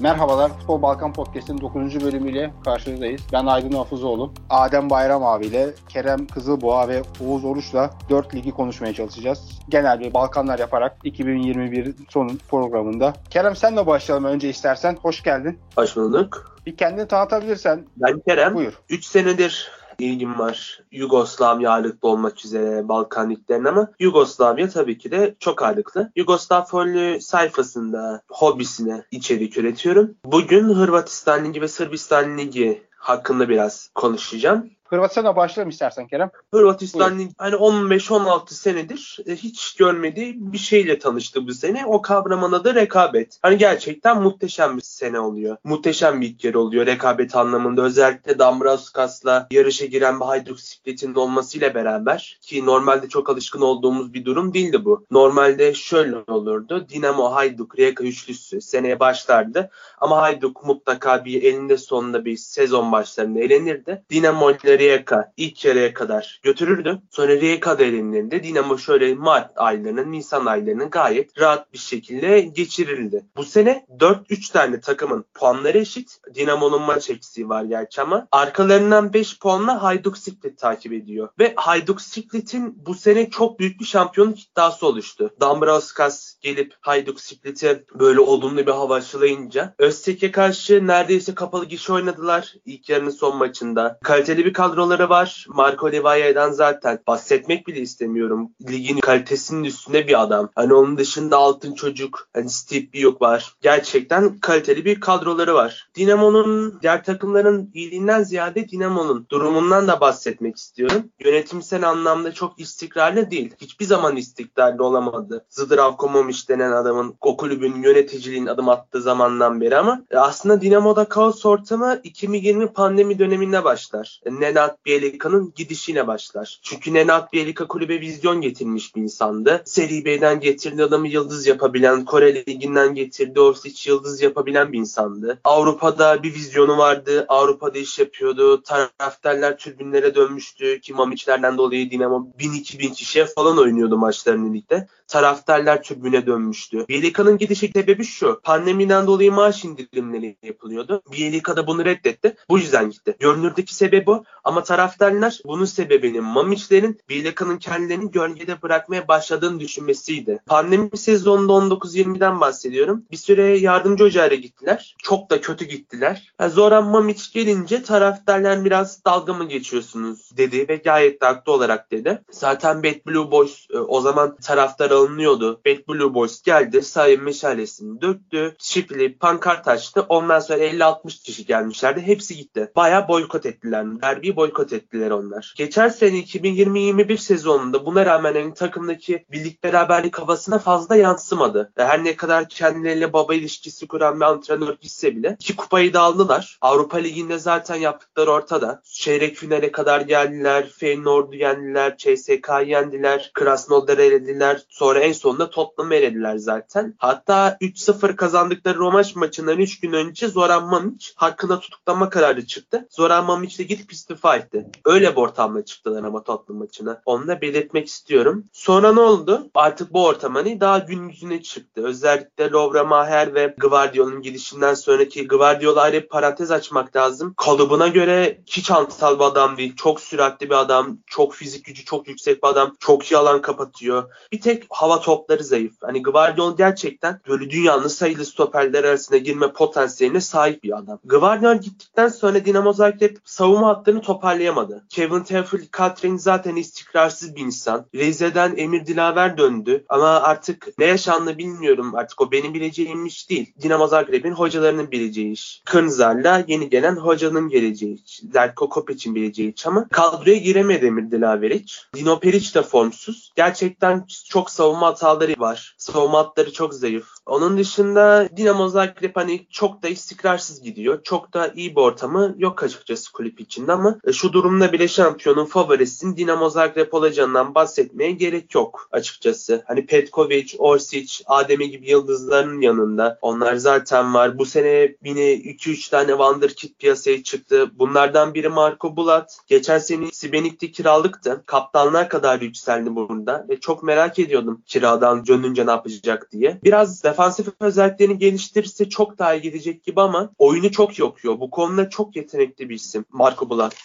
Merhabalar, Futbol Balkan Podcast'in 9. bölümüyle karşınızdayız. Ben Aydın Hafızoğlu. Adem Bayram abiyle, Kerem Kızılboğa ve Oğuz Oruç'la 4 ligi konuşmaya çalışacağız. Genel bir Balkanlar yaparak 2021 son programında. Kerem senle başlayalım önce istersen. Hoş geldin. Hoş bulduk. Bir kendini tanıtabilirsen. Ben Kerem. Buyur. 3 senedir ilgim var. Yugoslavya ağırlıklı olmak üzere Balkan liglerine ama Yugoslavya tabii ki de çok ağırlıklı. Yugoslav Folyo sayfasında hobisine içerik üretiyorum. Bugün Hırvatistan Ligi ve Sırbistan Ligi hakkında biraz konuşacağım. Hırvatistan'a başlayalım istersen Kerem. Hırvatistan Ligi hani 15-16 senedir e, hiç görmediği bir şeyle tanıştı bu sene. O kavramın adı rekabet. Hani gerçekten muhteşem bir sene oluyor. Muhteşem bir ilk yer oluyor rekabet anlamında. Özellikle Dambraskas'la yarışa giren bir Hajduk Split olmasıyla beraber ki normalde çok alışkın olduğumuz bir durum değildi bu. Normalde şöyle olurdu. Dinamo, Hajduk, Rijeka üçlüsü seneye başlardı. Ama Hajduk mutlaka bir elinde sonunda bir sezon başlarında elenirdi. Dinamo ile Rijeka ilk yarıya kadar götürürdü. Sonra Rijeka'da elenildi. Dinamo şöyle Mart aylarının, Nisan aylarının gayet rahat bir şekilde geçirildi. Bu sene 4-3 tane takımın puanları eşit. Dinamo'nun maç eksiği var gerçi ama arkalarından 5 puanla Hajduk Split takip ediyor. Ve Hajduk Split'in bu sene çok büyük bir şampiyonluk iddiası oluştu. Dambrauskas gelip Hajduk Split'e böyle olumlu bir hava aşılayınca Öztek'e karşı neredeyse kapalı gişe oynadılar ilk yarının son maçında. Kaliteli bir kadroları var. Marco Livaya'dan zaten bahsetmek bile istemiyorum. Ligin kalitesinin üstünde bir adam. Hani onun dışında altın çocuk, hani Steve Biok var. Gerçekten kaliteli bir kadroları var. Dinamo'nun diğer takımların iyiliğinden ziyade Dinamo'nun durumundan da bahsetmek istiyorum. Yönetimsel anlamda çok istikrarlı değil. Hiçbir zaman istikrarlı olamadı. Zdravkomovic denen adamın o kulübün yöneticiliğin adım attığı zamandan beri ama aslında Dinamo'da kaos ortamı 2020 pandemi döneminde başlar. Nenad Bielika'nın gidişine başlar. Çünkü Nenad Bielika kulübe vizyon getirmiş bir insandı. Seri B'den getirdiği adamı yıldız yapabilen, Kore Ligi'nden getirdiği Orsic yıldız yapabilen bir insandı. Avrupa'da bir vizyonu vardı. Avrupa'da iş yapıyordu. Taraftarlar tribünlere dönmüştü ki Mamiçlerden dolayı Dinamo 1000-2000 kişiye falan oynuyordu maçlarını ligde. Taraftarlar tribüne dönmüştü. Bielika'nın gidişi sebebi şu. Pandemiden dolayı maaş indirimleri yapılıyordu. Bielika da bunu reddetti. Bu yüzden gitti. Görünürdeki sebebi bu. Ama taraftarlar bunun sebebinin Mamiçlerin Bielika'nın kendilerini gölgede bırakmaya başladığını düşünmesiydi. Pandemi sezonunda 19-20'den bahsediyorum. Bir süre yardımcı hocayla gittiler. Çok da kötü gittiler. Yani Zoran Mamiç gelince taraftarlar biraz dalga mı geçiyorsunuz dedi ve gayet de haklı olarak dedi. Zaten Bad Blue Boys e, o zaman taraftar alınıyordu. Bad Blue Boys geldi sayın meşalesini döktü. Şifreli pankart açtı. Ondan sonra 50-60 kişi gelmişlerdi. Hepsi gitti. Bayağı boykot ettiler. Derbiyi boykot ettiler onlar. Geçen sene 2020-21 sezonunda buna rağmen hani takımdaki birlik beraberlik havasına fazla yansımadı. Her ne kadar kendileriyle baba ilişkisi kuran bir antrenör gitse bile iki kupayı da aldılar. Avrupa Ligi'nde zaten yaptıkları ortada. Çeyrek finale kadar geldiler. Feyenoord'u yendiler. CSK'yı yendiler. Krasnodar'ı elediler. Sonra en sonunda Tottenham'ı elediler zaten. Hatta 3-0 kazandıkları Romaş maçından 3 gün önce Zoran Mamic hakkında tutuklama kararı çıktı. Zoran Mamic de gidip istifa etti. Öyle bir ortamla çıktılar ama Tottenham maçına. Onu da belirtmek istiyorum. Sonra ne oldu? Artık bu ortam hani daha gün yüzüne çıktı. Özellikle Lovra Maher ve Gvardiola'nın gidişinden sonraki Gvardiola ayrı parantez açmak lazım. Kalıbına göre hiç hantal bir adam değil. Çok süratli bir adam. Çok fizik gücü çok yüksek bir adam. Çok iyi alan kapatıyor. Bir tek hava topları zayıf. Hani Gvardiola gerçekten böyle dünyanın sayılı stoperler arasında girme potansiyeline sahip bir adam. Gvardiola gittikten sonra Dinamo Zagreb savunma hattını toparlayamadı. Kevin Tefel Katrin zaten istikrarsız bir insan. Rize'den Emir Dilaver döndü ama artık ne yaşandı bilmiyorum. Artık o benim bileceğim iş değil. Dinamo Zagreb'in hocalarının bileceği iş. Kırnzar'la yeni gelen hocanın geleceği iş. Zerko Kopec'in bileceği iş ama kadroya giremedi Emir Dilaveric. Dino Peric de formsuz. Gerçekten çok savunma hataları var. Savunma hatları çok zayıf. Onun dışında Dinamo Zagreb hani çok da istikrarsız gidiyor. Çok da iyi bir ortamı yok açıkçası kulüp içinde ama şu durumda bile şampiyonun favorisinin Dinamo Zagreb olacağından bahsetmeye gerek yok açıkçası. Hani Petkovic, Orsic, Ademe gibi yıldızların yanında. Onlar zaten var. Bu sene yine 2-3 tane Wonderkid piyasaya çıktı. Bunlardan biri Marco Bulat. Geçen sene Sibenik'te kiralıktı. Kaptanlar kadar yükseldi burada. Ve çok merak ediyordum kiradan dönünce ne yapacak diye. Biraz defans Defansif özelliklerini geliştirirse çok daha iyi gidecek gibi ama oyunu çok yokuyor. Bu konuda çok yetenekli bir isim Marco Bulat.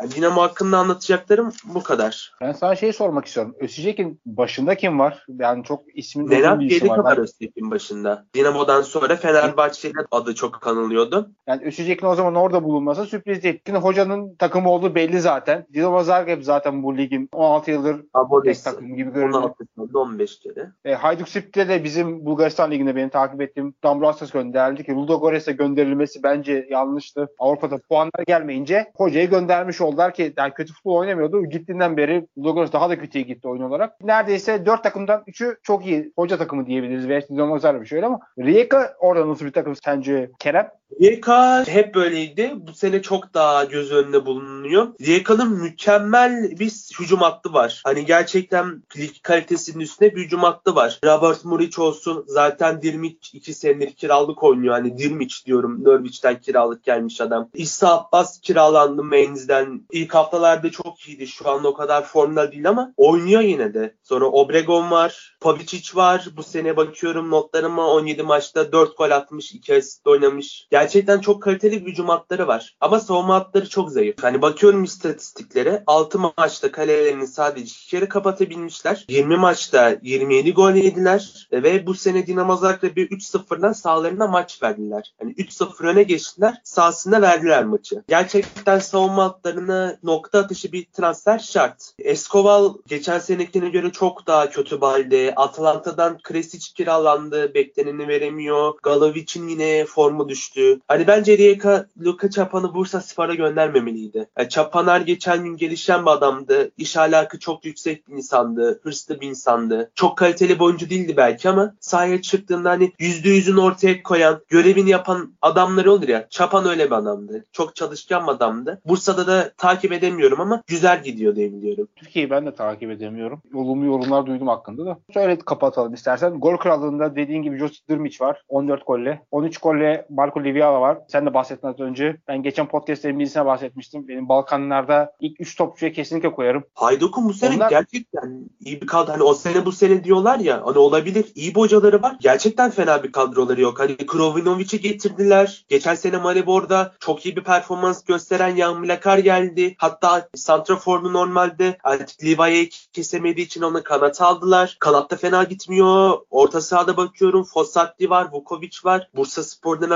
Yani Dinamo hakkında anlatacaklarım bu kadar. Ben sana şey sormak istiyorum. Ösücek'in başında kim var? Yani çok ismin Nenad bir Bielika var. Ben- Öztekin başında. Dinamo'dan sonra Fenerbahçe'yle adı çok kanılıyordu. Yani Ösücek'in o zaman orada bulunması sürpriz değil. Şimdi hocanın takımı olduğu belli zaten. Dinamo Zagreb zaten bu ligin 16 yıldır tek Abonesi. takım gibi görünüyor. 16 sene, 15 kere. E, Hajduk Split'te de bizim Bulgaristan Ligi'nde benim takip ettiğim Dambrosas gönderildi ki Ludogorets'e gönderilmesi bence yanlıştı. Avrupa'da puanlar gelmeyince hocayı göndermiş oldular ki yani kötü futbol oynamıyordu. Gittiğinden beri Ludogorets daha da kötüye gitti oyun olarak. Neredeyse 4 takımdan 3'ü çok iyi hoca takımı diyebiliriz. Veya Dinamo Zagreb şöyle ama Rijeka orada nasıl bir takım sence Kerem? Rijeka hep böyleydi. Bu sene çok daha göz önünde bulunuyor. Rijeka'nın mükemmel bir hücum hattı var. Hani gerçekten lig kalitesinin üstüne bir hücum hattı var. Robert Muric olsun zaten Dirmic 2 senedir kiralık oynuyor. Hani Dirmic diyorum. Norwich'ten kiralık gelmiş adam. İsa Abbas kiralandı Mainz'den. İlk haftalarda çok iyiydi. Şu anda o kadar formda değil ama oynuyor yine de. Sonra Obregon var. Pavicic var. Bu sene bakıyorum notlarıma 17 maçta 4 gol atmış, 2 asist oynamış. Gerçekten çok kaliteli hücum hatları var. Ama savunma hatları çok zayıf. Hani bakıyorum istatistiklere 6 maçta kalelerini sadece 2 kere kapatabilmişler. 20 maçta 27 gol yediler ve bu sene Dinamo Zagreb'e 3-0'dan sahalarına maç verdiler. Hani 3-0 öne geçtiler. Sahasında verdiler maçı. Gerçekten savunma hatlarına nokta atışı bir transfer şart. Escobar geçen senekine göre çok daha kötü balde. Atalanta'dan Kresic kiralandı. Bekleneni veremiyor. Galovic'in yine formu düştü. Hani bence Rijeka Luka Çapan'ı Bursa Spor'a göndermemeliydi. Yani Çapan geçen gün gelişen bir adamdı. İş alakı çok yüksek bir insandı. Hırslı bir insandı. Çok kaliteli bir oyuncu değildi belki ama sahaya çıktığında hani yüzde yüzünü ortaya koyan, görevini yapan adamlar olur ya. Çapan öyle bir adamdı. Çok çalışkan bir adamdı. Bursa'da da takip edemiyorum ama güzel gidiyor diye biliyorum. Türkiye'yi ben de takip edemiyorum. Olumlu yorumlar duydum hakkında da. Şöyle kapatalım istersen. Gol krallığında dediğin gibi Josic Drmic var. 14 golle. 13 golle Marco Liviala var. Sen de bahsettin az önce. Ben geçen podcastlerin birisine bahsetmiştim. Benim Balkanlarda ilk 3 topçuya kesinlikle koyarım. Hayduk'un bu sene Onlar- gerçekten iyi bir kadro. Hani o sene bu sene diyorlar ya hani olabilir. İyi bir hocaları var. Gerçekten fena bir kadroları yok. Hani Krovinovic'i getirdiler. Geçen sene Malibor'da çok iyi bir performans gösteren Yan Mlakar geldi. Hatta Santrafor'u normalde artık Liva'yı kesemediği için onu kanata aldılar. Kanatta fena gitmiyor. Orta sahada bakıyorum. Fossati var, Vukovic var. Bursa Spor'dan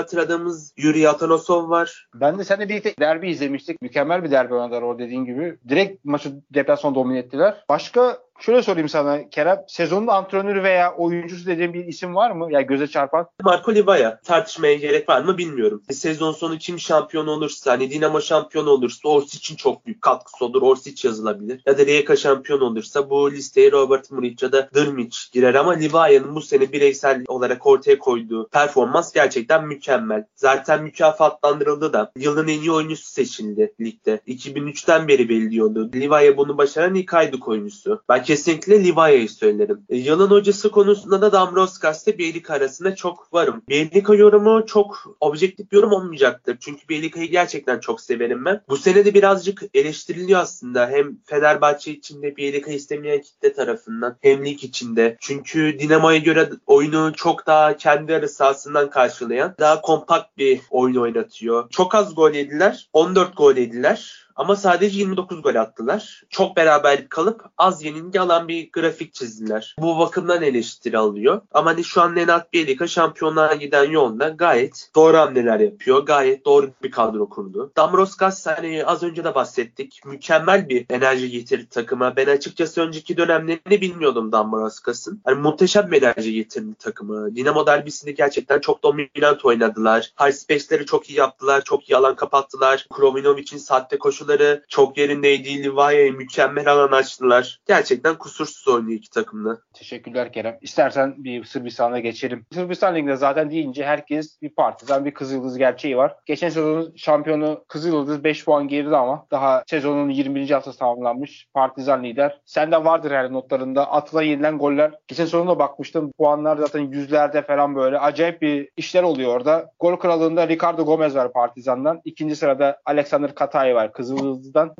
hatırladığımız Yuri Atanosov var. Ben de seninle birlikte derbi izlemiştik. Mükemmel bir derbi oynadılar o dediğin gibi. Direkt maçı deplasman domine ettiler. Başka şöyle sorayım sana Kerem. Sezonun antrenörü veya oyuncusu dediğin bir isim var mı? Ya göze çarpan. Marco Livaya tartışmaya gerek var mı bilmiyorum. Sezon sonu kim şampiyon olursa hani Dinamo şampiyon olursa Orsic'in çok büyük katkısı olur. Orsic yazılabilir. Ya da Rijeka şampiyon olursa bu listeye Robert Muric ya da Drmic girer ama Livaya'nın bu sene bireysel olarak ortaya koyduğu performans gerçekten mükemmel. Zaten mükafatlandırıldı da yılın en iyi oyuncusu seçildi ligde. 2003'ten beri belirliyordu. Livaya bunu başaran ilk Hayduk oyuncusu. Ben kesinlikle Livaya'yı söylerim. E, Yılın hocası konusunda da Dambroskas ile Bielika arasında çok varım. Bielika yorumu çok objektif yorum olmayacaktır. Çünkü Bielika'yı gerçekten çok severim ben. Bu sene de birazcık eleştiriliyor aslında. Hem Fenerbahçe içinde Bielika istemeyen kitle tarafından hem lig içinde. Çünkü Dinamo'ya göre oyunu çok daha kendi arı sahasından karşılayan daha kompakt bir oyun oynatıyor. Çok az gol yediler. 14 gol yediler. Ama sadece 29 gol attılar. Çok beraberlik kalıp az yenilgi alan bir grafik çizdiler. Bu bakımdan eleştiri alıyor. Ama hani şu an Nenad Bielika şampiyonluğa giden yolda gayet doğru hamleler yapıyor. Gayet doğru bir kadro kurdu. Damroskas hani az önce de bahsettik. Mükemmel bir enerji getirdi takıma. Ben açıkçası önceki dönemlerini bilmiyordum Damroskas'ın. Hani muhteşem bir enerji getirdi takımı. Dinamo derbisinde gerçekten çok dominant oynadılar. High space'leri çok iyi yaptılar. Çok iyi alan kapattılar. Krovinovic'in saatte koşuları çok yerindeydi. Livaya'ya mükemmel alan açtılar. Gerçekten kusursuz oynuyor iki takımda. Teşekkürler Kerem. İstersen bir Sırbistan'a geçelim. Sırbistan Ligi'nde zaten deyince herkes bir partizan bir Kızıldız gerçeği var. Geçen sezonun şampiyonu Kızıldız 5 puan geride ama daha sezonun 21. haftası tamamlanmış. Partizan lider. Sende vardır her notlarında. Atılan yenilen goller. Geçen sezonda bakmıştım. Puanlar zaten yüzlerde falan böyle. Acayip bir işler oluyor orada. Gol kralığında Ricardo Gomez var Partizan'dan. İkinci sırada Alexander Katay var Kızıldız'dan.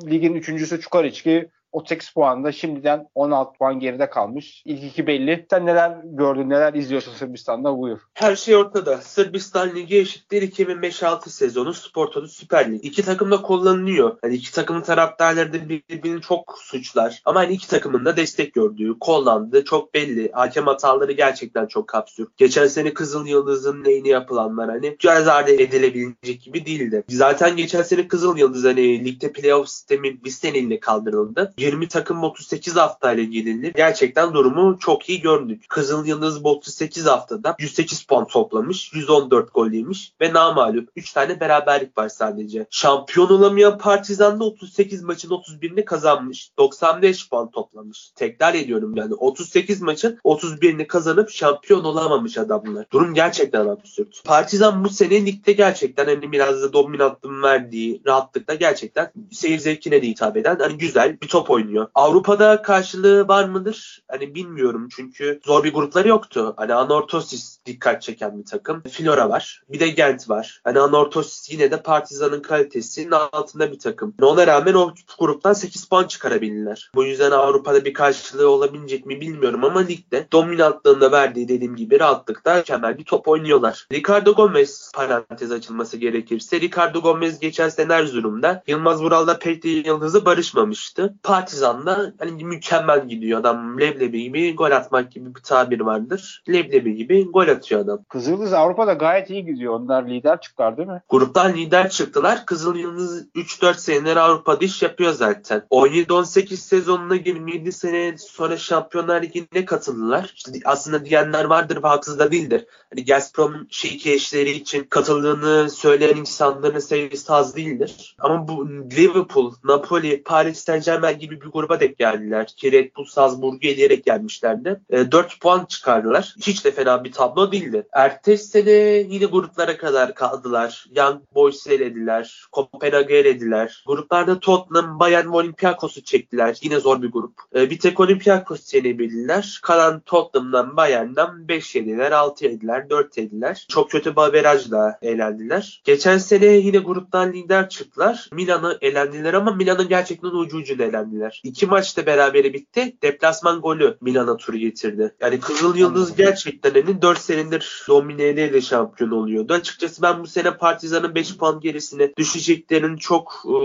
Ligin üçüncüsü Çukariçki. 38 puanda şimdiden 16 puan geride kalmış. İlk iki belli. Sen neler gördün, neler izliyorsun Sırbistan'da buyur. Her şey ortada. Sırbistan Ligi eşittir 2005-6 sezonu Spor Toto Süper Lig. İki takım da kullanılıyor. Hani iki takımın taraftarları da birbirini çok suçlar. Ama hani iki takımın da destek gördüğü, kullandığı çok belli. Hakem hataları gerçekten çok kapsür. Geçen sene Kızıl Yıldız'ın neyini yapılanlar hani göz ardı edilebilecek gibi değildi. Zaten geçen sene Kızıl Yıldız hani ligde playoff sistemi bir seneyle kaldırıldı. 20 takım 38 haftayla yenildi. Gerçekten durumu çok iyi gördük. Kızıl Yıldız bu 38 haftada 108 puan toplamış, 114 gol yemiş ve namalup 3 tane beraberlik var sadece. Şampiyon olamayan Partizan da 38 maçın 31'ini kazanmış. 95 puan toplamış. Tekrar ediyorum yani 38 maçın 31'ini kazanıp şampiyon olamamış adamlar. Durum gerçekten absürt. Partizan bu sene ligde gerçekten hani biraz da dominantlığın verdiği rahatlıkla gerçekten seyir zevkine de hitap eden hani güzel bir top oynuyor. Avrupa'da karşılığı var mıdır? Hani bilmiyorum çünkü zor bir grupları yoktu. Hani Anortosis dikkat çeken bir takım. Flora var. Bir de Gent var. Hani Anortosis yine de Partizan'ın kalitesinin altında bir takım. Yani ona rağmen o gruptan 8 puan çıkarabildiler. Bu yüzden Avrupa'da bir karşılığı olabilecek mi bilmiyorum ama ligde dominantlığında verdiği dediğim gibi rahatlıkta mükemmel bir top oynuyorlar. Ricardo Gomez parantez açılması gerekirse Ricardo Gomez geçen sene Erzurum'da Yılmaz Vural'la Petri Yıldız'ı barışmamıştı. Partizan'da hani mükemmel gidiyor adam. Leblebi gibi gol atmak gibi bir tabir vardır. Leblebi gibi gol atıyor adam. Kızıldız Avrupa'da gayet iyi gidiyor. Onlar lider çıktılar değil mi? Gruptan lider çıktılar. Kızıl Yıldız 3-4 seneler Avrupa'da iş yapıyor zaten. 17-18 sezonuna 27 sene sonra Şampiyonlar Ligi'ne katıldılar. İşte aslında diyenler vardır ve haksız da değildir. Hani Gazprom şirket işleri için katıldığını söyleyen insanların sayısı az değildir. Ama bu Liverpool, Napoli, Paris Saint Germain gibi bir gruba denk geldiler. Ki Red Bull Salzburg'u eleyerek gelmişlerdi. E, 4 puan çıkardılar. Hiç de fena bir tablo değildi. Ertesi sene yine gruplara kadar kaldılar. Young Boys'u elediler. Kopenhag'ı elediler. Gruplarda Tottenham, Bayern ve Olympiakos'u çektiler. Yine zor bir grup. E, bir tek Olympiakos yenebildiler. Kalan Tottenham'dan, Bayern'dan 5 yediler, 6 yediler, 4 yediler. Çok kötü bir averajla elendiler. Geçen sene yine gruptan lider çıktılar. Milan'ı elendiler ama Milan'ın gerçekten ucu ucuna elendiler. İki maçta berabere bitti. Deplasman golü Milan'a turu getirdi. Yani Kızıl Yıldız gerçekten hani 4 senedir domineyle şampiyon oluyordu. Açıkçası ben bu sene Partizan'ın 5 puan gerisine düşeceklerini çok e,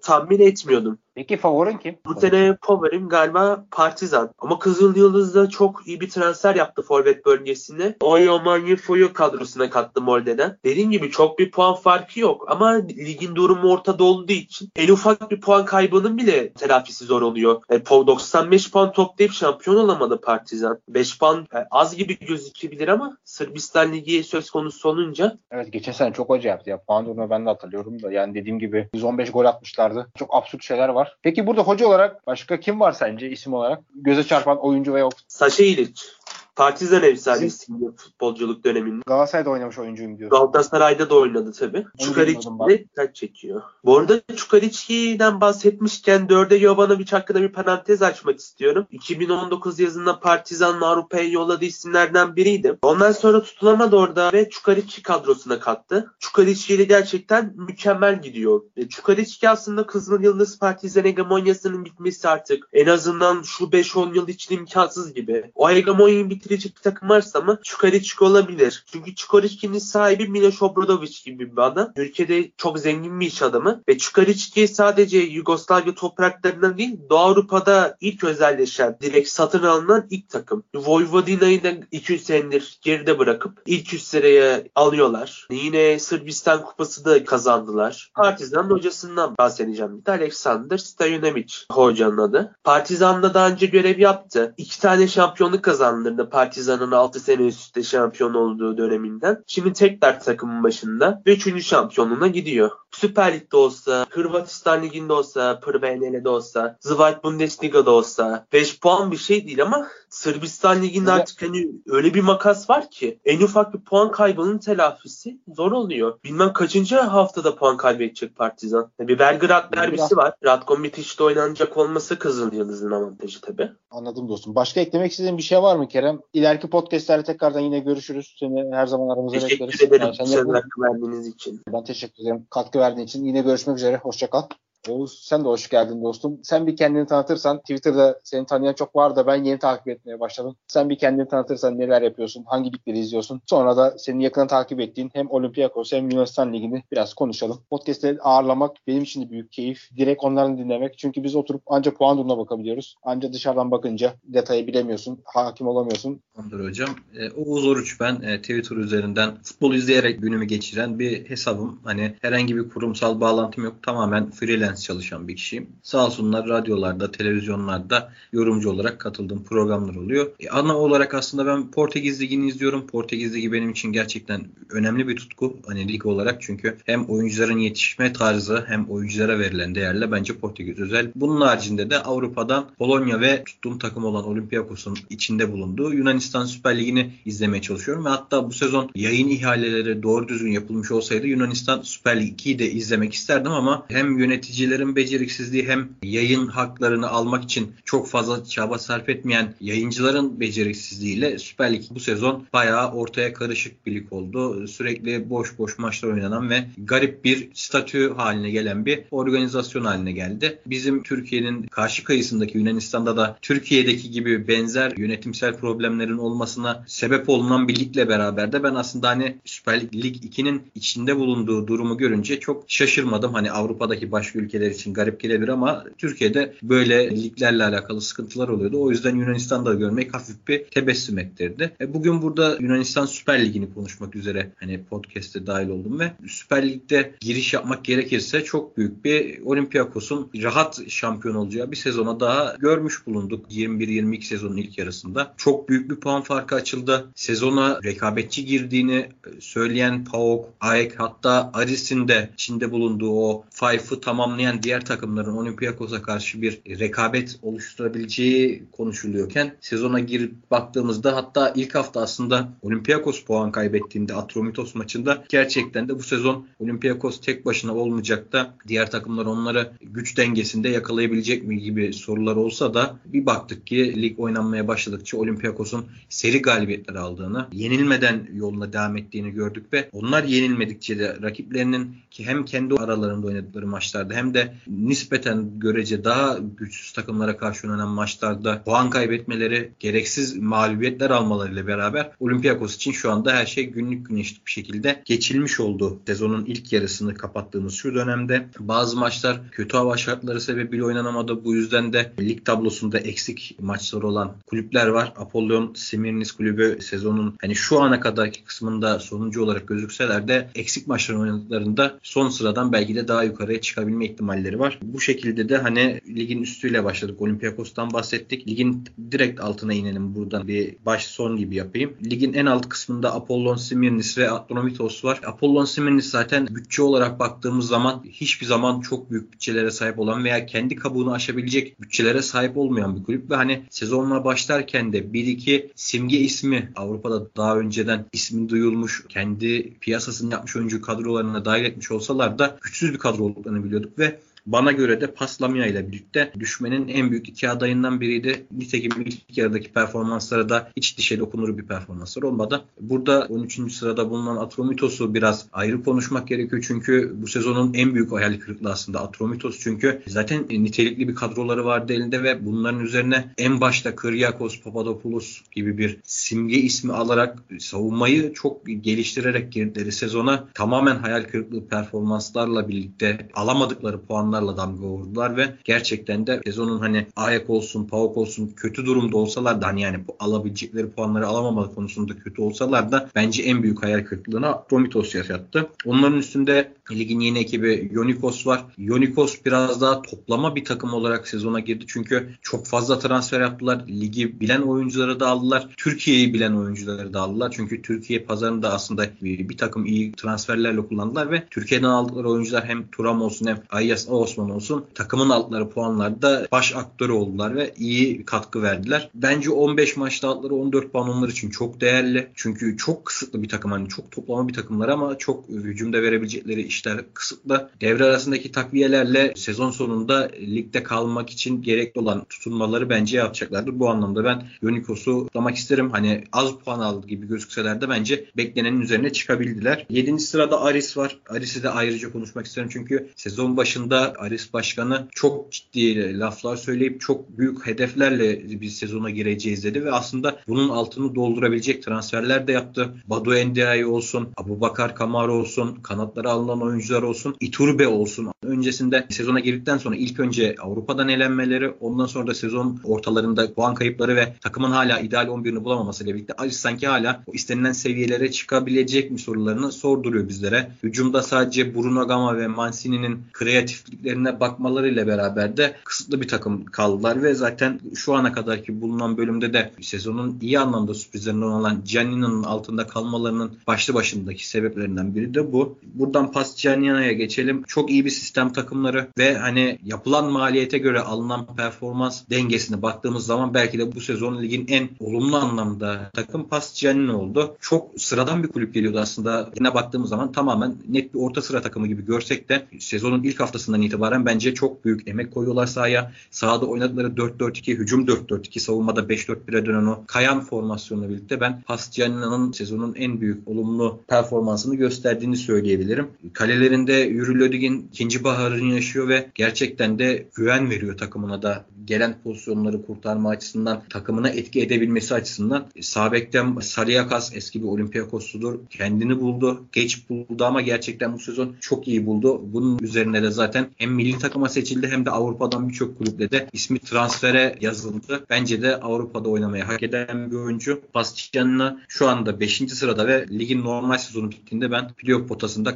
tahmin etmiyordum. Peki favorin kim? Bu sene favorim galiba Partizan. Ama Kızıl Yıldız da çok iyi bir transfer yaptı forvet bölgesine. Oyoman Fuyu kadrosuna kattı Molde'den. Dediğim gibi çok bir puan farkı yok. Ama ligin durumu ortada olduğu için en ufak bir puan kaybının bile telafisi zor oluyor. E, 95 puan toplayıp şampiyon olamadı Partizan. 5 puan e, az gibi gözükebilir ama Sırbistan Ligi söz konusu olunca. Evet geçen sene çok acayipti ya. Puan durumu ben de hatırlıyorum da. Yani dediğim gibi 115 gol atmışlardı. Çok absürt şeyler var. Peki burada hoca olarak başka kim var sence isim olarak? Göze çarpan oyuncu veya Saşa İliç. Partizan efsanesi futbolculuk döneminde. Galatasaray'da oynamış oyuncuyum diyorsun. Galatasaray'da da oynadı tabii. Çukariçki kaç çekiyor. Bu arada Çukariçki'den bahsetmişken Dörde Jovanovic hakkında bir parantez açmak istiyorum. 2019 yazında Partizan Avrupa'ya yolladığı isimlerden biriydi. Ondan sonra tutulamadı orada ve Çukariçki kadrosuna kattı. Çukariçki ile gerçekten mükemmel gidiyor. Çukariçki aslında Kızıl Yıldız Partizan hegemonyasının bitmesi artık. En azından şu 5-10 yıl için imkansız gibi. O hegemonyayı bitirecek bir takım varsa mı Çukariçki olabilir. Çünkü Çukariçki'nin sahibi Miloš Obradović gibi bir adam. Ülkede çok zengin bir iş adamı ve Çukariçki sadece Yugoslavya topraklarından değil Doğu Avrupa'da ilk özelleşen, direkt satın alınan ilk takım. Vojvodina'yı da 200 senedir geride bırakıp ilk üst sıraya alıyorlar. Yine Sırbistan kupası da kazandılar. Partizan'ın hocasından bahsedeceğim. Bir de Aleksandar Stojanovic hocanın adı. Partizan'da daha önce görev yaptı. İki tane şampiyonluk kazandırdı Partizan'ın 6 sene üst üste şampiyon olduğu döneminden. Şimdi tekrar takımın başında ve 3. şampiyonluğuna gidiyor. Süper Lig'de olsa, Hırvatistan Ligi'nde olsa, Prvenel'de olsa, Zweite Bundesliga'da olsa 5 puan bir şey değil ama Sırbistan Ligi'nde artık hani öyle bir makas var ki en ufak bir puan kaybının telafisi zor oluyor. Bilmem kaçıncı haftada puan kaybedecek Partizan. Bir Belgrad derbisi var. Radko Mitic'te oynanacak olması Kızıl Yıldız'ın avantajı tabii. Anladım dostum. Başka eklemek istediğin bir şey var mı Kerem? İleriki podcastlerde tekrardan yine görüşürüz. Seni her zaman aramıza teşekkür bekleriz. Teşekkür ederim Yani bu sen de bu- verdiğiniz için. Ben teşekkür ederim. Katkı verdiğin için. Yine görüşmek üzere. Hoşça kal. Oğuz sen de hoş geldin dostum. Sen bir kendini tanıtırsan Twitter'da seni tanıyan çok var da ben yeni takip etmeye başladım. Sen bir kendini tanıtırsan neler yapıyorsun, hangi ligleri izliyorsun. Sonra da senin yakından takip ettiğin hem Olympiakos hem Yunanistan Ligi'ni biraz konuşalım. Podcast'te ağırlamak benim için de büyük keyif. Direkt onların dinlemek. Çünkü biz oturup ancak puan durumuna bakabiliyoruz. Ancak dışarıdan bakınca detayı bilemiyorsun, hakim olamıyorsun. Tamamdır hocam. Ee, Oğuz Oruç ben e, Twitter üzerinden futbol izleyerek günümü geçiren bir hesabım. Hani herhangi bir kurumsal bağlantım yok. Tamamen freelance çalışan bir kişiyim. Sağ olsunlar radyolarda, televizyonlarda yorumcu olarak katıldığım programlar oluyor. E, ana olarak aslında ben Portekiz Ligi'ni izliyorum. Portekiz Ligi benim için gerçekten önemli bir tutku. Hani lig olarak çünkü hem oyuncuların yetişme tarzı hem oyunculara verilen değerle bence Portekiz özel. Bunun haricinde de Avrupa'dan Polonya ve tuttuğum takım olan Olympiakos'un içinde bulunduğu Yunanistan Süper Ligi'ni izlemeye çalışıyorum ve hatta bu sezon yayın ihaleleri doğru düzgün yapılmış olsaydı Yunanistan Süper Lig 2'yi de izlemek isterdim ama hem yöneticilerin beceriksizliği hem yayın haklarını almak için çok fazla çaba sarf etmeyen yayıncıların beceriksizliğiyle Süper Lig bu sezon bayağı ortaya karışık bir lig oldu. Sürekli boş boş maçlar oynanan ve garip bir statü haline gelen bir organizasyon haline geldi. Bizim Türkiye'nin karşı kıyısındaki Yunanistan'da da Türkiye'deki gibi benzer yönetimsel problemlerin olmasına sebep olunan bir ligle beraber de ben aslında hani Süper Lig 2'nin içinde bulunduğu durumu görünce çok şaşırmadım. Hani Avrupa'daki başka ülkeler için garip gelebilir ama Türkiye'de böyle liglerle alakalı sıkıntılar oluyordu. O yüzden Yunanistan'da görmek hafif bir tebessüm ettirdi. E bugün burada Yunanistan Süper Ligi'ni konuşmak üzere hani podcast'e dahil oldum ve Süper Lig'de giriş yapmak gerekirse çok büyük bir Olympiakos'un rahat şampiyon olacağı bir sezona daha görmüş bulunduk. 21-22 sezonun ilk yarısında. Çok büyük bir puan farkı açıldı. Sezona rekabetçi girdiğini söyleyen PAOK, AEK hatta Aris'in de içinde bulunduğu o Five'ı tamamlayan diğer takımların Olympiakos'a karşı bir rekabet oluşturabileceği konuşuluyorken sezona girip baktığımızda hatta ilk hafta aslında Olympiakos puan kaybettiğinde Atromitos maçında gerçekten de bu sezon Olympiakos tek başına olmayacak da diğer takımlar onları güç dengesinde yakalayabilecek mi gibi sorular olsa da bir baktık ki lig oynanmaya başladıkça Olympiakos'un seri galibiyetler aldığını, yenilmeden yoluna devam ettiğini gördük ve onlar yenilmedikçe de rakiplerinin ki hem kendi aralarında oynadıkları maçlarda hem de nispeten görece daha güçsüz takımlara karşı oynanan maçlarda puan kaybetmeleri, gereksiz mağlubiyetler almalarıyla beraber Olympiakos için şu anda her şey günlük güneşlik bir şekilde geçilmiş oldu. Sezonun ilk yarısını kapattığımız şu dönemde bazı maçlar kötü hava şartları sebebiyle oynanamadı. Bu yüzden de lig tablosunda eksik maçları olan kulüpler var. Apollon Simirnis kulübü sezonun hani şu ana kadarki kısmında sonuncu olarak gözükseler de eksik maçlar oynadıklarında son sıradan belki de daha yukarıya çıkabilme ihtimalleri var. Bu şekilde de hani ligin üstüyle başladık. Olympiakos'tan bahsettik. Ligin direkt altına inelim buradan bir baş son gibi yapayım. Ligin en alt kısmında Apollon Simirnis ve Atromitos var. Apollon Simirnis zaten bütçe olarak baktığımız zaman hiçbir zaman çok büyük bütçelere sahip olan veya kendi kabuğunu aşabilecek bütçelere sahip olmayan bir kulüp ve hani sezonla başlarken de bir iki simge ismi Avrupa'da daha önceden ismi duyulmuş kendi piyasasını yapmış oyuncu kadrolarına dahil etmiş olsalar da güçsüz bir kadro olduklarını biliyorduk ve bana göre de Paslamia ile birlikte düşmenin en büyük iki adayından biriydi. Nitekim ilk yarıdaki performansları da hiç dişe dokunur bir performanslar olmadı. Burada 13. sırada bulunan Atromitos'u biraz ayrı konuşmak gerekiyor. Çünkü bu sezonun en büyük hayal kırıklığı aslında Atromitos. Çünkü zaten nitelikli bir kadroları vardı elinde ve bunların üzerine en başta Kyriakos Papadopoulos gibi bir simge ismi alarak savunmayı çok geliştirerek girdikleri sezona tamamen hayal kırıklığı performanslarla birlikte alamadıkları puanlarla damga vurdular ve gerçekten de sezonun hani ayak olsun, PAOK olsun kötü durumda olsalar da hani yani alabilecekleri puanları alamamalı konusunda kötü olsalar da bence en büyük hayal kırıklığına Promitos yaşattı. Onların üstünde ligin yeni ekibi Yonikos var. Yonikos biraz daha toplama bir takım olarak sezona girdi. Çünkü çok fazla transfer yaptılar. Ligi bilen oyuncuları da aldılar. Türkiye'yi bilen oyuncuları da aldılar. Çünkü Türkiye pazarında aslında bir, bir takım iyi transferlerle kullandılar ve Türkiye'den aldıkları oyuncular hem Turam olsun hem Ayas Osman olsun takımın altları puanlarda baş aktörü oldular ve iyi katkı verdiler. Bence 15 maçta altları 14 puan onlar için çok değerli. Çünkü çok kısıtlı bir takım hani çok toplama bir takımlar ama çok hücumda verebilecekleri işler kısıtlı. Devre arasındaki takviyelerle sezon sonunda ligde kalmak için gerekli olan tutunmaları bence yapacaklardır. Bu anlamda ben Yonikos'u kutlamak isterim. Hani az puan aldı gibi gözükseler de bence beklenenin üzerine çıkabildiler. 7. sırada Aris var. Aris'i de ayrıca konuşmak isterim çünkü sezon başında da Aris Başkanı çok ciddi laflar söyleyip çok büyük hedeflerle bir sezona gireceğiz dedi ve aslında bunun altını doldurabilecek transferler de yaptı. Badu Endiaye olsun, Abu Bakar Kamara olsun, kanatlara alınan oyuncular olsun, Iturbe olsun. Öncesinde sezona girdikten sonra ilk önce Avrupa'dan elenmeleri, ondan sonra da sezon ortalarında puan kayıpları ve takımın hala ideal 11'ini bulamamasıyla birlikte Aris sanki hala o istenilen seviyelere çıkabilecek mi sorularını sorduruyor bizlere. Hücumda sadece Bruno Gama ve Mancini'nin kreatifliklerine bakmalarıyla beraber de kısıtlı bir takım kaldılar ve zaten şu ana kadarki bulunan bölümde de sezonun iyi anlamda sürprizlerinden olan Giannino'nun altında kalmalarının başlı başındaki sebeplerinden biri de bu. Buradan pas Giannino'ya geçelim. Çok iyi bir sistem takımları ve hani yapılan maliyete göre alınan performans dengesine baktığımız zaman belki de bu sezon ligin en olumlu anlamda takım pas Giannino oldu. Çok sıradan bir kulüp geliyordu aslında. Yine baktığımız zaman tamamen net bir orta sıra takımı gibi görsek de sezonun ilk haftasından itibaren bence çok büyük emek koyuyorlar sahaya. Sahada oynadıkları 4-4-2, hücum 4-4-2, savunmada 5-4-1'e dönen o kayan formasyonla birlikte ben Pascianino'nun sezonun en büyük olumlu performansını gösterdiğini söyleyebilirim. Kalelerinde Yuri Lödig'in ikinci baharını yaşıyor ve gerçekten de güven veriyor takımına da gelen pozisyonları kurtarma açısından takımına etki edebilmesi açısından Sabek'ten Sariakas eski bir Olympiakos'tudur. Kendini buldu. Geç buldu ama gerçekten bu sezon çok iyi buldu. Bunun üzerine de zaten hem milli takıma seçildi hem de Avrupa'dan birçok kulüple de ismi transfere yazıldı. Bence de Avrupa'da oynamaya hak eden bir oyuncu. Bastian'la şu anda 5. sırada ve ligin normal sezonu bittiğinde ben playoff potasında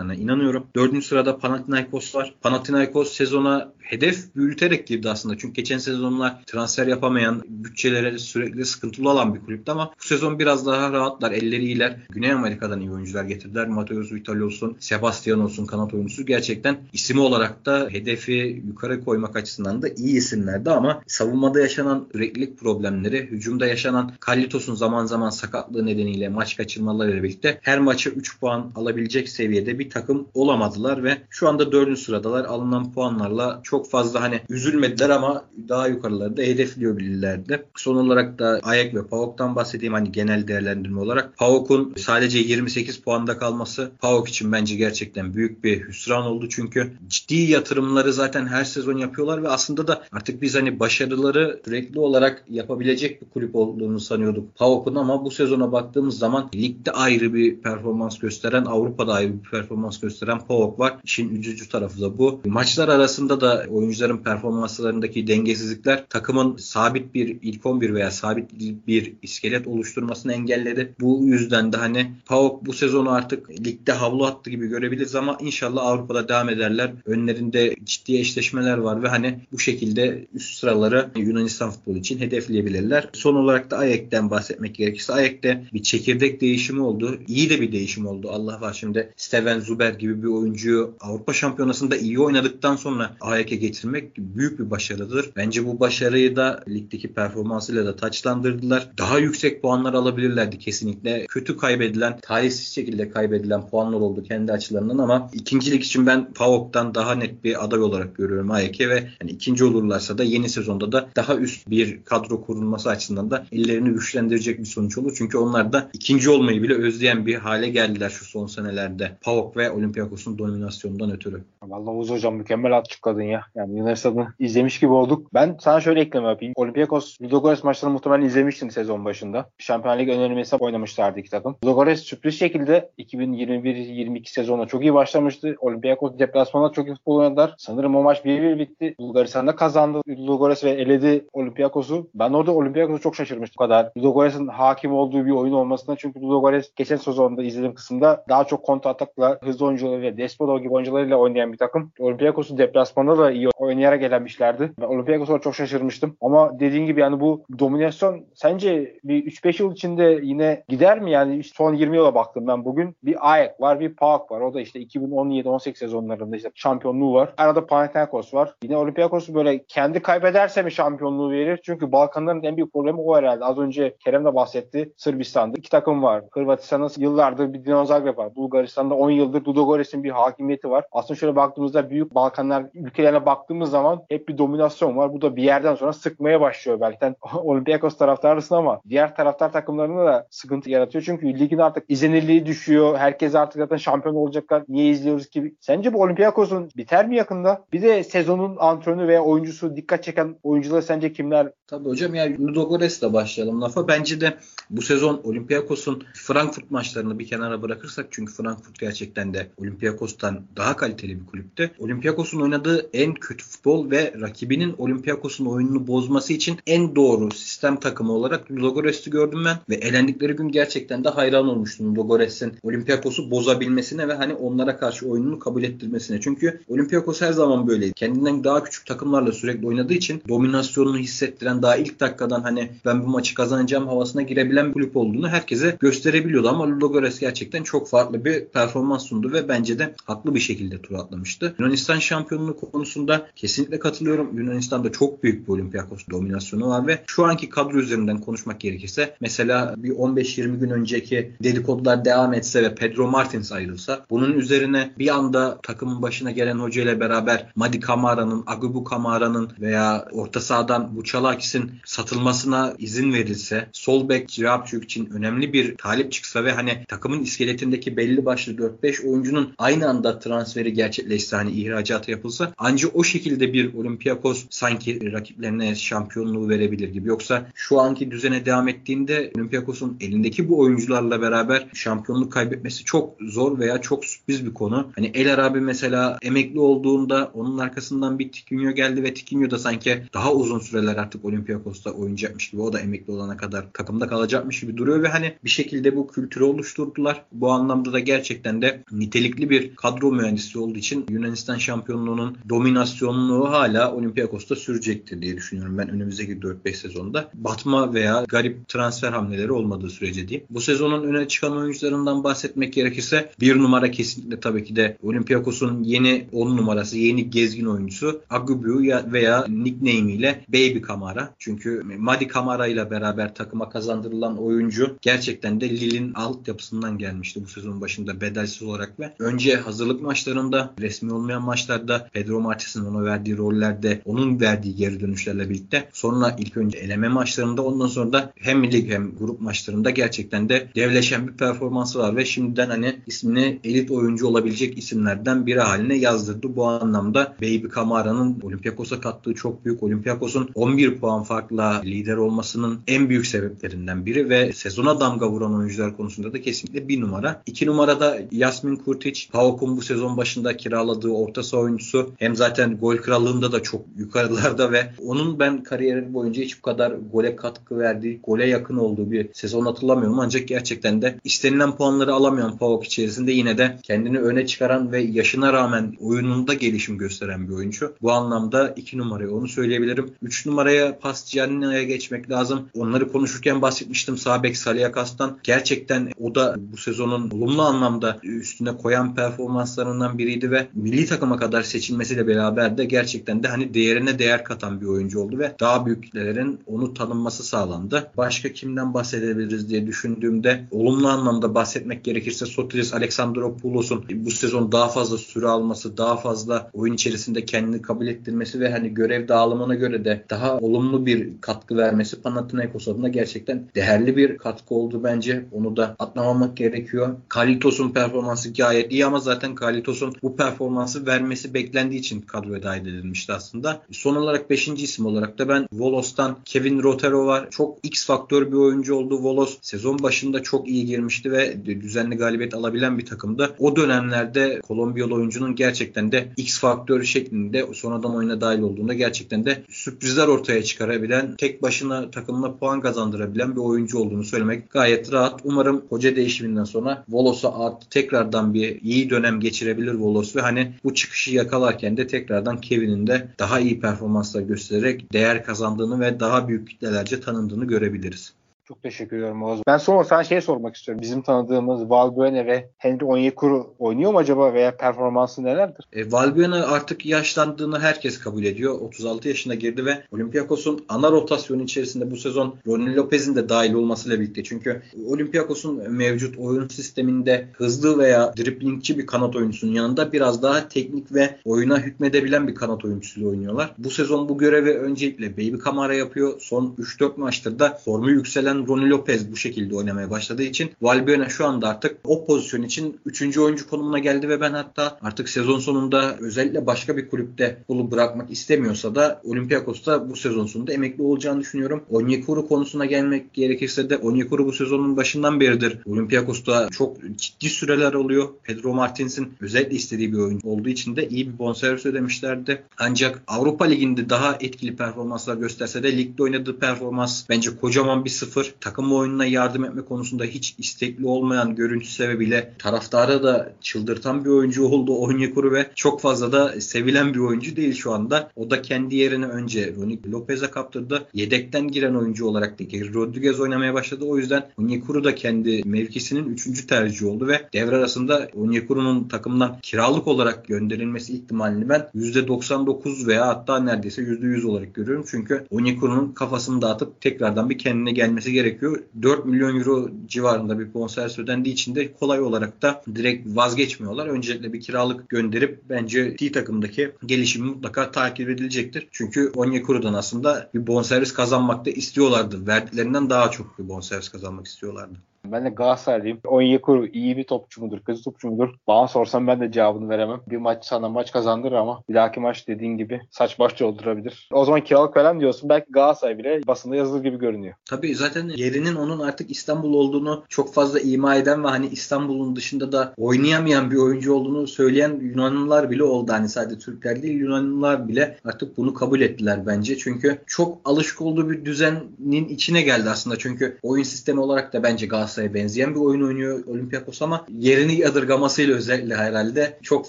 kalacaklarına inanıyorum. 4. sırada Panathinaikos var. Panathinaikos sezona hedef büyüterek girdi aslında. Çünkü geçen sezonlar transfer yapamayan, bütçelere sürekli sıkıntılı olan bir kulüptü ama bu sezon biraz daha rahatlar. Elleri iyiler. Güney Amerika'dan iyi oyuncular getirdiler. Mateus Vital olsun, Sebastian olsun kanat oyuncusu. Gerçekten ismi olarak da hedefi yukarı koymak açısından da iyi isimlerdi ama savunmada yaşanan süreklilik problemleri, hücumda yaşanan Kallitos'un zaman zaman sakatlığı nedeniyle maç kaçırmalarıyla birlikte her maça 3 puan alabilecek seviyede bir takım olamadılar ve şu anda 4. sıradalar. Alınan puanlarla çok fazla hani üzülmediler ama daha yukarılarda hedefliyor bilirlerdi. Son olarak da Ayak ve Pauk'tan bahsedeyim hani genel değerlendirme olarak. Pauk'un sadece 28 puanda kalması Pauk için bence gerçekten büyük bir hüsran oldu çünkü ciddi yatırımları zaten her sezon yapıyorlar ve aslında da artık biz hani başarıları sürekli olarak yapabilecek bir kulüp olduğunu sanıyorduk Pauk'un ama bu sezona baktığımız zaman ligde ayrı bir performans gösteren, Avrupa'da ayrı bir performans gösteren Pauk var. İşin üzücü tarafı da bu. Maçlar arasında da oyuncuların performanslarındaki dengesizlikler takımın sabit bir ilk 11 veya sabit bir iskelet oluşturmasını engelledi. Bu yüzden de hani PAOK bu sezonu artık ligde havlu attı gibi görebiliriz ama inşallah Avrupa'da devam ederler. Önlerinde ciddi eşleşmeler var ve hani bu şekilde üst sıraları Yunanistan futbolu için hedefleyebilirler. Son olarak da Ayek'ten bahsetmek gerekirse Ayek'te bir çekirdek değişimi oldu. İyi de bir değişim oldu. Allah var şimdi Steven Zuber gibi bir oyuncuyu Avrupa Şampiyonası'nda iyi oynadıktan sonra Ayek'e getirmek büyük bir başarıdır. Bence bu başarıyı da ligdeki performansıyla da taçlandırdılar. Daha yüksek puanlar alabilirlerdi kesinlikle. Kötü kaybedilen, talihsiz şekilde kaybedilen puanlar oldu kendi açılarından ama ikincilik için ben PAOK'tan daha net bir aday olarak görüyorum AYK ve yani ikinci olurlarsa da yeni sezonda da daha üst bir kadro kurulması açısından da ellerini güçlendirecek bir sonuç olur. Çünkü onlar da ikinci olmayı bile özleyen bir hale geldiler şu son senelerde. PAOK ve Olympiakos'un dominasyonundan ötürü. Vallahi Oğuz Hocam mükemmel açıkladın ya. Yani Yunanistan'ı izlemiş gibi olduk. Ben sana şöyle ekleme yapayım. Olympiakos Ludogorets maçlarını muhtemelen izlemiştin sezon başında. Şampiyon Lig önermesi oynamışlardı iki takım. Ludogorets sürpriz şekilde 2021-22 sezonuna çok iyi başlamıştı. Olympiakos deplasmanda çok iyi futbol oynadılar. Sanırım o maç 1-1 bitti. Bulgaristan'da kazandı Ludogorets ve eledi Olympiakos'u. Ben orada Olympiakos'u çok şaşırmıştım. Bu kadar Ludogorets'in hakim olduğu bir oyun olmasına. Çünkü Ludogorets geçen sezonda izlediğim kısımda daha çok kontra atakla, hızlı oyuncuları ve Despodo gibi oyuncularıyla oynayan bir takım. Olympiakos'u deplasmanda da iyi oynayarak elenmişlerdi. Ben Olympiakos'a çok şaşırmıştım. Ama dediğin gibi yani bu dominasyon sence bir 3-5 yıl içinde yine gider mi? Yani son 20 yıla baktım ben bugün. Bir Ayak var, bir PAOK var. O da işte 2017-18 sezonlarında işte şampiyonluğu var. Arada Panathinaikos var. Yine Olympiakos böyle kendi kaybederse mi şampiyonluğu verir? Çünkü Balkanların en büyük problemi o herhalde. Az önce Kerem de bahsetti. Sırbistan'da iki takım var. Hırvatistan'da yıllardır bir Dinamo var. Bulgaristan'da 10 yıldır Ludogorets'in bir hakimiyeti var. Aslında şöyle baktığımızda büyük Balkanlar ülkelerine baktığımız zaman hep bir dominasyon var. Bu da bir yerden sonra sıkmaya başlıyor belki. Yani Olympiakos taraftarısın ama diğer taraftar takımlarına da sıkıntı yaratıyor. Çünkü ligin artık izlenirliği düşüyor. Herkes artık zaten şampiyon olacaklar. Niye izliyoruz ki? Sence bu Olympiakos'un biter mi yakında? Bir de sezonun antrenörü veya oyuncusu dikkat çeken oyuncular sence kimler? Tabii hocam yani Ludogorets'le başlayalım lafa. Bence de bu sezon Olympiakos'un Frankfurt maçlarını bir kenara bırakırsak çünkü Frankfurt gerçekten de Olympiakos'tan daha kaliteli bir kulüpte. Olympiakos'un oynadığı en kötü futbol ve rakibinin Olympiakos'un oyununu bozması için en doğru sistem takımı olarak Ludogorets'i gördüm ben ve elendikleri gün gerçekten de hayran olmuştum Ludogorets'in Olympiakos'u bozabilmesine ve hani onlara karşı oyununu kabul ettirmesine. Çünkü Olympiakos her zaman böyleydi. Kendinden daha küçük takımlarla sürekli oynadığı için dominasyonunu hissettiren daha ilk dakikadan hani ben bu maçı kazanacağım havasına girebilen kulüp olduğunu herkese gösterebiliyordu ama Ludogorets gerçekten çok farklı bir performans sundu ve bence de haklı bir şekilde tur atlamıştı. Yunanistan şampiyonluğu konusunda kesinlikle katılıyorum. Yunanistan'da çok büyük bir Olympiakos dominasyonu var ve şu anki kadro üzerinden konuşmak gerekirse mesela bir 15-20 gün önceki dedikodular devam etse ve Pedro Martins ayrılsa bunun üzerine bir anda takımın başına gelen hoca ile beraber Madi Kamara'nın, Agubu Kamara'nın veya orta sahadan Buçalakis'in satılmasına izin verilse, sol bek Cirapçuk için önemli bir talip çıksa ve hani takımın iskeletindeki belli başlı 4-5 oyuncunun aynı anda transferi gerçekleşse hani ihracatı yapılsa ancak o şekilde bir Olympiakos sanki rakiplerine şampiyonluğu verebilir gibi. Yoksa şu anki düzene devam ettiğinde Olympiakos'un elindeki bu oyuncularla beraber şampiyonluk kaybetmesi çok zor veya çok sürpriz bir konu. Hani El Arabi mesela emekli olduğunda onun arkasından bir Tikinho geldi ve Tikinho da sanki daha uzun süreler artık Olympiakos'ta oynayacakmış gibi o da emekli olana kadar takımda kalacakmış gibi duruyor ve hani bir şekilde bu kültürü oluşturdular. Bu anlamda da gerçekten de nitelikli bir kadro mühendisi olduğu için Yunanistan şampiyonluğunun dominasyonluğu hala Olympiakos'ta sürecektir diye düşünüyorum ben önümüzdeki 4-5 sezonda. Batma veya garip transfer hamleleri olmadığı sürece diyeyim. Bu sezonun öne çıkan oyuncularından bahsetmek gerekirse bir numara kesinlikle tabii ki de Olympiakos'un yeni 10 numarası, yeni gezgin oyuncusu Agubu veya nickname ile Baby Kamara. Çünkü Madi Kamara ile beraber takıma kazandırılan oyuncu gerçekten de Lille'in altyapısından gelmişti bu sezon başında bedelsiz olarak ve önce hazırlık maçlarında resmi olmayan maçlarda Pedro Martins'in ona verdiği rollerde onun verdiği geri dönüşlerle birlikte sonra ilk önce eleme maçlarında ondan sonra da hem lig hem grup maçlarında gerçekten de devleşen bir performansı var ve şimdiden hani ismini elit oyuncu olabilecek isimlerden biri haline yazdırdı. Bu anlamda Baby Kamara'nın Olympiakos'a kattığı çok büyük Olympiakos'un 11 puan farkla lider olmasının en büyük sebeplerinden biri ve sezona damga vuran oyuncular konusunda da kesinlikle bir numara. İki numarada Yasmin Kurtic, PAOK'un bu sezon başında kiraladığı orta saha oyuncusu. Hem zaten gol krallığında da çok yukarılarda ve onun ben kariyeri boyunca hiç bu kadar gole katkı verdiği, gole yakın olduğu bir sezon hatırlamıyorum. Ancak gerçekten de istenilen puanları alamayan PAOK içerisinde yine de kendini öne çıkaran ve yaşına rağmen oyununda gelişim gösteren bir oyuncu. Bu anlamda iki numarayı onu söyleyebilirim. Üç numaraya Pastianini'ye geçmek lazım. Onları konuşurken bahsetmiştim. Sabek Saliakas'tan. Gerçekten o da bu sezonun olumlu anlamda üstüne koyan performanslarından biriydi ve milli takıma kadar seçilmesiyle beraber de gerçekten de hani değerine değer katan bir oyuncu oldu ve daha büyüklerin onu tanınması sağlandı. Başka kimden bahsedebiliriz diye düşündüğümde olumlu anlamda bahsetmek gerekirse Sotiris Alexandropoulos'un bu sezon daha fazla süre alması, daha fazla oyun içerisinde kendini kabul ettirmesi ve hani görev dağılımına göre de daha olumlu bir katkı vermesi Panathinaikos adına gerçekten değerli bir katkı oldu bence. Onu da atlamamak gerekiyor. Kalitos'un performansı gayet iyi ama zaten Kalitos'un bu performansı vermesi beklendiği için kadroya dahil edilmişti aslında. Son olarak 5. isim olarak da ben Volos'tan Kevin Rotero var. Çok X faktör bir oyuncu oldu. Volos sezon başında çok iyi girmişti ve düzenli galibiyet alabilen bir takımdı. O dönemlerde Kolombiyalı oyuncunun gerçekten de X faktör şeklinde sonradan oyuna dahil olduğunda gerçekten de sürprizler ortaya çıkarabilen, tek başına takımına puan kazandırabilen bir oyuncu olduğunu söylemek gayet rahat. Umarım hoca değişiminden sonra Volos'a artı tekrardan bir iyi dönem geçirebilir Volos ve hani bu çıkışı yakalarken de tekrardan Kevin'in de daha iyi performanslar göstererek değer kazandığını ve daha büyük kitlelerce tanındığını görebiliriz. Çok teşekkür ederim Oğuz. Ben sonra sen şey sormak istiyorum. Bizim tanıdığımız Valbuena ve Henry Onyekuru oynuyor mu acaba veya performansı nelerdir? E, Valbuena artık yaşlandığını herkes kabul ediyor. 36 yaşına girdi ve Olympiakos'un ana rotasyonu içerisinde bu sezon Ronnie Lopez'in de dahil olmasıyla birlikte. Çünkü Olympiakos'un mevcut oyun sisteminde hızlı veya driblingçi bir kanat oyuncusunun yanında biraz daha teknik ve oyuna hükmedebilen bir kanat oyuncusuyla oynuyorlar. Bu sezon bu görevi öncelikle Baby Kamara yapıyor. Son 3-4 maçtır da formu yükselen Ronnie Lopez bu şekilde oynamaya başladığı için Valbuena şu anda artık o pozisyon için 3. oyuncu konumuna geldi ve ben hatta artık sezon sonunda özellikle başka bir kulüpte bunu bırakmak istemiyorsa da Olympiakos'ta bu sezon sonunda emekli olacağını düşünüyorum. Onyekuru konusuna gelmek gerekirse de Onyekuru bu sezonun başından beridir Olympiakos'ta çok ciddi süreler oluyor. Pedro Martins'in özellikle istediği bir oyuncu olduğu için de iyi bir bonservis ödemişlerdi. Ancak Avrupa Ligi'nde daha etkili performanslar gösterse de ligde oynadığı performans bence kocaman bir sıfır. Takım oyununa yardım etme konusunda hiç istekli olmayan görüntü sebebiyle taraftara da çıldırtan bir oyuncu oldu Onyekuru ve çok fazla da sevilen bir oyuncu değil şu anda. O da kendi yerini önce Ronnie Lopez'e kaptırdı. Yedekten giren oyuncu olarak da Rodriguez oynamaya başladı. O yüzden Onyekuru da kendi mevkisinin 3. tercihi oldu ve devre arasında Onyekuru'nun takımdan kiralık olarak gönderilmesi ihtimalini ben %99 veya hatta neredeyse %100 olarak görüyorum. Çünkü Onyekuru'nun kafasını dağıtıp tekrardan bir kendine gelmesi gerekiyor. 4 milyon euro civarında bir bonservis ödendiği için de kolay olarak da direkt vazgeçmiyorlar. Öncelikle bir kiralık gönderip bence T takımdaki gelişimi mutlaka takip edilecektir. Çünkü Onyekuru'dan aslında bir bonservis kazanmak da istiyorlardı. Verdiklerinden daha çok bir bonservis kazanmak istiyorlardı. Ben de Galatasaraylıyım. Onyekuru iyi bir topçu mudur, kötü topçu mudur? Bana sorsan ben de cevabını veremem. Bir maç sana maç kazandırır ama bir dahaki maç dediğin gibi saç baş yoldurabilir. O zaman kiralık veren diyorsun. Belki Galatasaray bile basında yazılır gibi görünüyor. Tabii zaten yerinin onun artık İstanbul olduğunu çok fazla ima eden ve hani İstanbul'un dışında da oynayamayan bir oyuncu olduğunu söyleyen Yunanlılar bile oldu. Hani sadece Türkler değil Yunanlılar bile artık bunu kabul ettiler bence. Çünkü çok alışık olduğu bir düzenin içine geldi aslında. Çünkü oyun sistemi olarak da bence Galatasaray Galatasaray'a benzeyen bir oyun oynuyor Olympiakos ama yerini yadırgamasıyla özellikle herhalde çok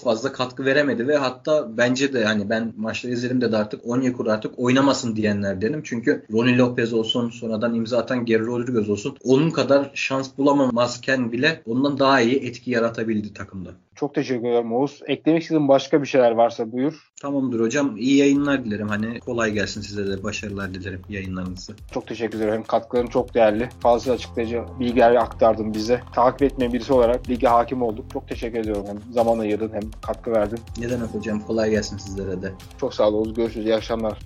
fazla katkı veremedi ve hatta bence de hani ben maçları izledim de artık Onyekuru artık oynamasın diyenlerdenim. Çünkü Ronnie Lopez olsun sonradan imza atan Geri Rodriguez olsun onun kadar şans bulamamazken bile ondan daha iyi etki yaratabildi takımda. Çok teşekkür ederim Oğuz. Eklemek istediğin başka bir şeyler varsa buyur. Tamamdır hocam. İyi yayınlar dilerim. Hani kolay gelsin size de. Başarılar dilerim yayınlarınızı. Çok teşekkür ederim. Hem katkıların çok değerli. Fazla açıklayıcı bilgiler aktardın bize. Takip etmeyen birisi olarak lige hakim olduk. Çok teşekkür ediyorum. Hem zaman ayırdın hem katkı verdin. Ne demek hocam. Kolay gelsin sizlere de. Çok sağ ol Oğuz. Görüşürüz. İyi akşamlar.